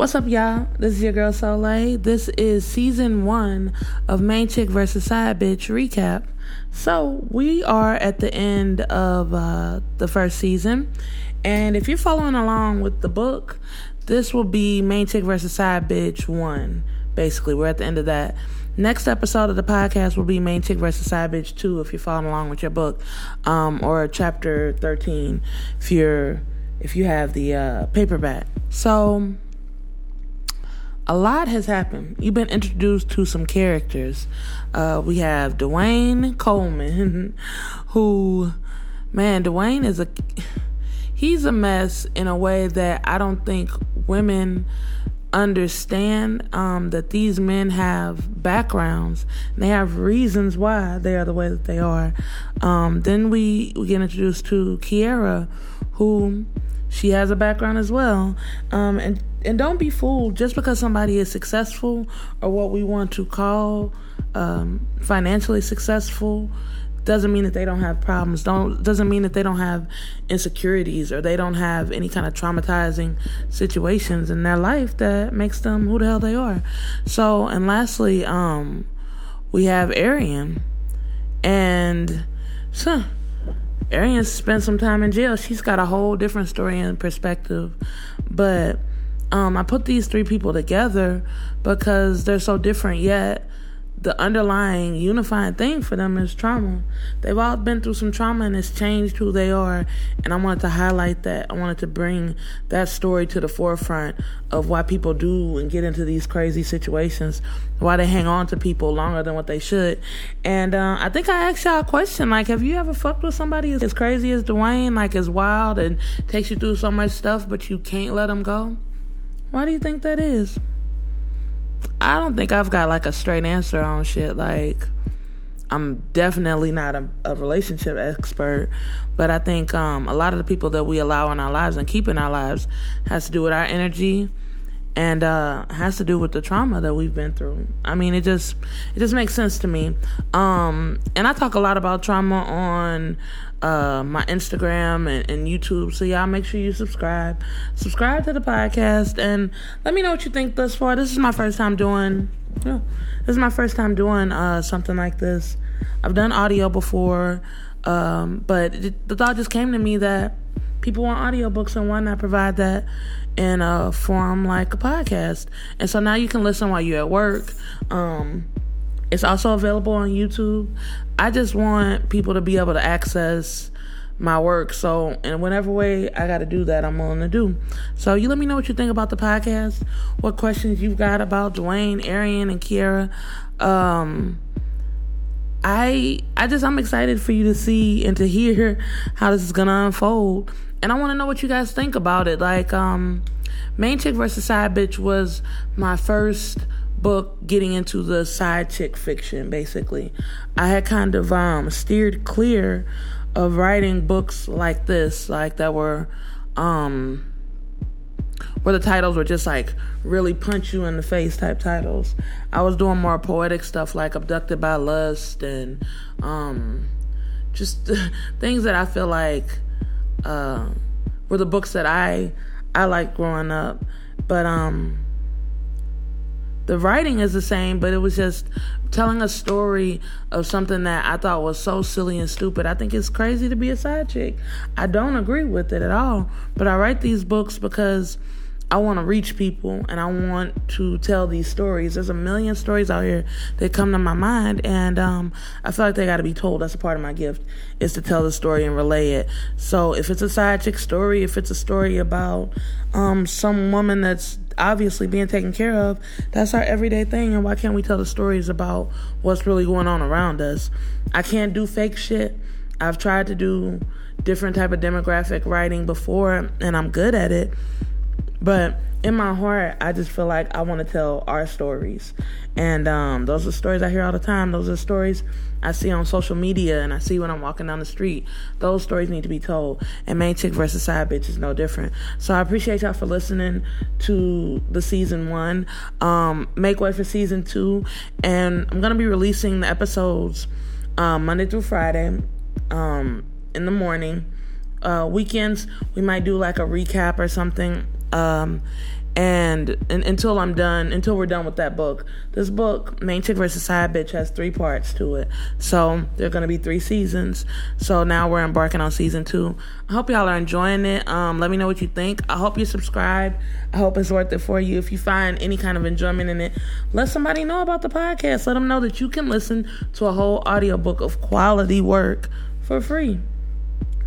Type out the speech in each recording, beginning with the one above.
What's up, y'all? This is your girl Soleil. This is season one of Main Chick versus Side Bitch recap. So we are at the end of uh, the first season, and if you're following along with the book, this will be Main Chick versus Side Bitch one. Basically, we're at the end of that. Next episode of the podcast will be Main Chick versus Side Bitch 2 if you're following along with your book, um, or chapter 13 if you're if you have the uh, paperback. So a lot has happened. You've been introduced to some characters. Uh, we have Dwayne Coleman, who, man, Dwayne is a he's a mess in a way that I don't think women understand um, that these men have backgrounds they have reasons why they are the way that they are. Um, then we, we get introduced to Kiera, who she has a background as well. Um, and and don't be fooled. Just because somebody is successful or what we want to call um, financially successful doesn't mean that they don't have problems. Don't doesn't mean that they don't have insecurities or they don't have any kind of traumatizing situations in their life that makes them who the hell they are. So and lastly um we have arian. And so arian spent some time in jail. She's got a whole different story and perspective. But um i put these three people together because they're so different yet the underlying unifying thing for them is trauma. They've all been through some trauma and it's changed who they are. And I wanted to highlight that. I wanted to bring that story to the forefront of why people do and get into these crazy situations, why they hang on to people longer than what they should. And uh, I think I asked y'all a question like, have you ever fucked with somebody as crazy as Dwayne, like as wild and takes you through so much stuff, but you can't let them go? Why do you think that is? I don't think I've got like a straight answer on shit. Like, I'm definitely not a, a, relationship expert, but I think um, a lot of the people that we allow in our lives and keep in our lives has to do with our energy and uh, has to do with the trauma that we've been through. I mean, it just it just makes sense to me. Um, and I talk a lot about trauma on uh, my Instagram and, and, YouTube. So y'all make sure you subscribe. Subscribe to the podcast and let me know what you think thus far. This is my first time doing. this is my first time doing uh, something like this. I've done audio before, um, but it, the thought just came to me that people want audiobooks and why not provide that in a form like a podcast. And so now you can listen while you're at work. Um, it's also available on youtube. I just want people to be able to access my work. So in whatever way i got to do that i'm willing to do. So you let me know what you think about the podcast what questions you've got about dwayne arian and kiera. Um, I I just I'm excited for you to see and to hear how this is gonna unfold and I want to know what you guys think about it. Like, um, Main Chick versus Side Bitch was my first book getting into the side chick fiction, basically. I had kind of um, steered clear of writing books like this, like that were, um, where the titles were just like really punch you in the face type titles. I was doing more poetic stuff like Abducted by Lust and, um, just things that I feel like uh, were the books that I I liked growing up. But um, the writing is the same, but it was just telling a story of something that I thought was so silly and stupid. I think it's crazy to be a side chick. I don't agree with it at all. But I write these books because I want to reach people and I want to tell these stories. There's a million stories out here that come to my mind, and um, I feel like they got to be told. That's a part of my gift is to tell the story and relay it. So if it's a side chick story, if it's a story about um, some woman that's obviously being taken care of, that's our everyday thing. And why can't we tell the stories about what's really going on around us? I can't do fake shit. I've tried to do different type of demographic writing before, and I'm good at it but in my heart, I just feel like I want to tell our stories. And um, those are stories I hear all the time. Those are stories I see on social media and I see when I'm walking down the street. Those stories need to be told. And Main Chick versus Side Bitch is no different. So I appreciate y'all for listening to the season one. Um, make way for season two. And I'm going to be releasing the episodes um, Monday through Friday um, in the morning. Uh, weekends, we might do like a recap or something um, and, and until I'm done, until we're done with that book, this book, Main Chick versus Side Bitch, has three parts to it. So there are to be three seasons. So now we're embarking on season two. I hope y'all are enjoying it. Um, let me know what you think. I hope you subscribe. I hope it's worth it for you. If you find any kind of enjoyment in it, let somebody know about the podcast. Let them know that you can listen to a whole audiobook of quality work for free.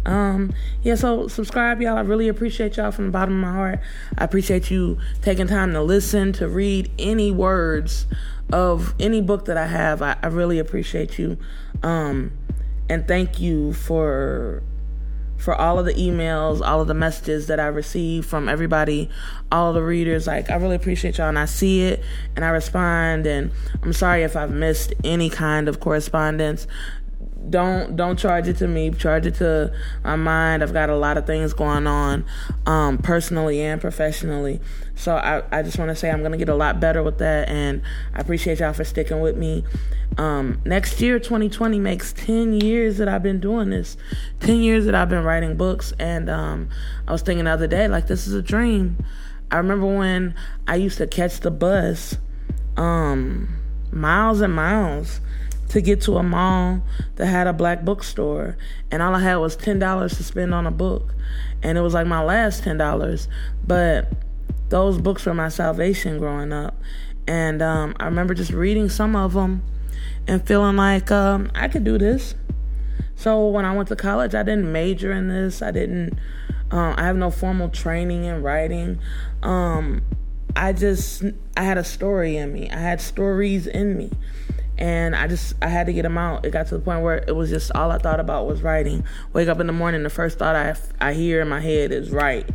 Um, yeah, so subscribe, y'all. I really appreciate y'all from the bottom of my heart. I appreciate you taking time to listen, to read any words of any book that I have. I, I really appreciate you. Um, and thank you for for all of the emails, all of the messages that I receive from everybody, all of the readers. Like, I really appreciate y'all, and I see it and I respond. And I'm sorry if I've missed any kind of correspondence don't don't charge it to me. Charge it to my mind. I've got a lot of things going on um, personally and professionally. So i, I just want to say i'm going to get a lot better with that and i appreciate y'all for sticking with me. Um, next year 2020 makes 10 years that i've been doing this. 10 years that i've been writing books and um, i was thinking the other day like this is a dream. I remember when i used to catch the bus um, miles and miles to get to a mall that had a black bookstore, and all I had was ten dollars to spend on a book, and it was like my last ten dollars. But those books were my salvation growing up, and um, I remember just reading some of them and feeling like um, I could do this. So when I went to college, I didn't major in this. I didn't. Um, I have no formal training in writing. Um, I just I had a story in me. I had stories in me and I just I had to get them out. It got to the point where it was just all I thought about was writing. Wake up in the morning, the first thought I I hear in my head is write.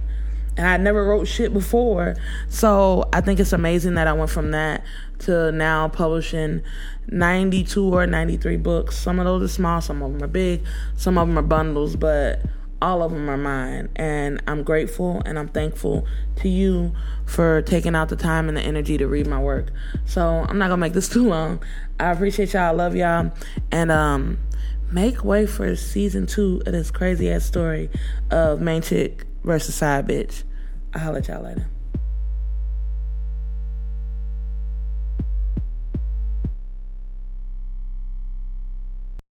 And I never wrote shit before. So I think it's amazing that I went from that to now publishing 92 or 93 books. Some of those are small, some of them are big, some of them are bundles, but all of them are mine. And I'm grateful and I'm thankful to you for taking out the time and the energy to read my work. So I'm not gonna make this too long. I appreciate y'all. I love y'all. And um make way for season two of this crazy ass story of main chick versus side bitch. I'll holler at y'all later.